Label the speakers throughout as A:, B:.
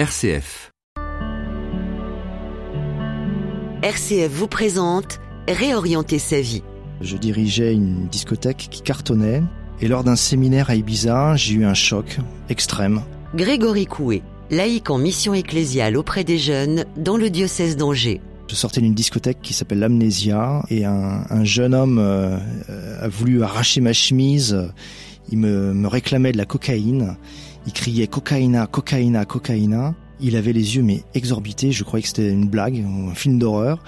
A: RCF.
B: RCF vous présente Réorienter sa vie.
C: Je dirigeais une discothèque qui cartonnait et lors d'un séminaire à Ibiza, j'ai eu un choc extrême.
B: Grégory Coué, laïc en mission ecclésiale auprès des jeunes dans le diocèse d'Angers.
C: Je sortais d'une discothèque qui s'appelle l'Amnésia et un, un jeune homme euh, a voulu arracher ma chemise. Il me, me réclamait de la cocaïne. Il criait cocaïna, cocaïna, cocaïna. Il avait les yeux mais exorbités. Je croyais que c'était une blague, un film d'horreur.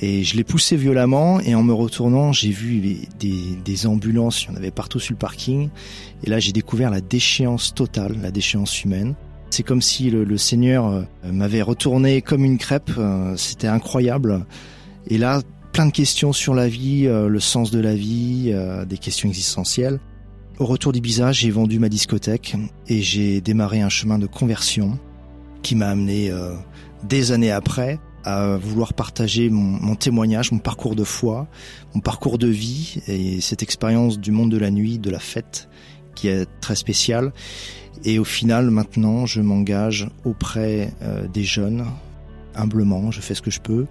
C: Et je l'ai poussé violemment et en me retournant, j'ai vu des, des ambulances, il y en avait partout sur le parking. Et là, j'ai découvert la déchéance totale, la déchéance humaine. C'est comme si le, le Seigneur euh, m'avait retourné comme une crêpe. euh, C'était incroyable. Et là, plein de questions sur la vie, euh, le sens de la vie, des questions existentielles. Au retour d'Ibiza, j'ai vendu ma discothèque et j'ai démarré un chemin de conversion qui m'a amené euh, des années après à vouloir partager mon, mon témoignage, mon parcours de foi, mon parcours de vie et cette expérience du monde de la nuit, de la fête qui est très spéciale. Et au final, maintenant, je m'engage auprès euh, des jeunes, humblement, je fais ce que je peux,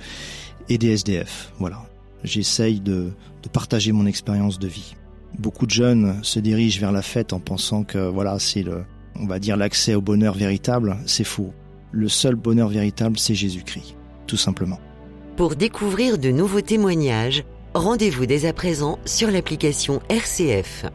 C: et des SDF. Voilà. J'essaye de, de partager mon expérience de vie. Beaucoup de jeunes se dirigent vers la fête en pensant que voilà, c'est le, on va dire l'accès au bonheur véritable. C'est faux. Le seul bonheur véritable, c'est Jésus-Christ, tout simplement.
B: Pour découvrir de nouveaux témoignages, rendez-vous dès à présent sur l'application RCF.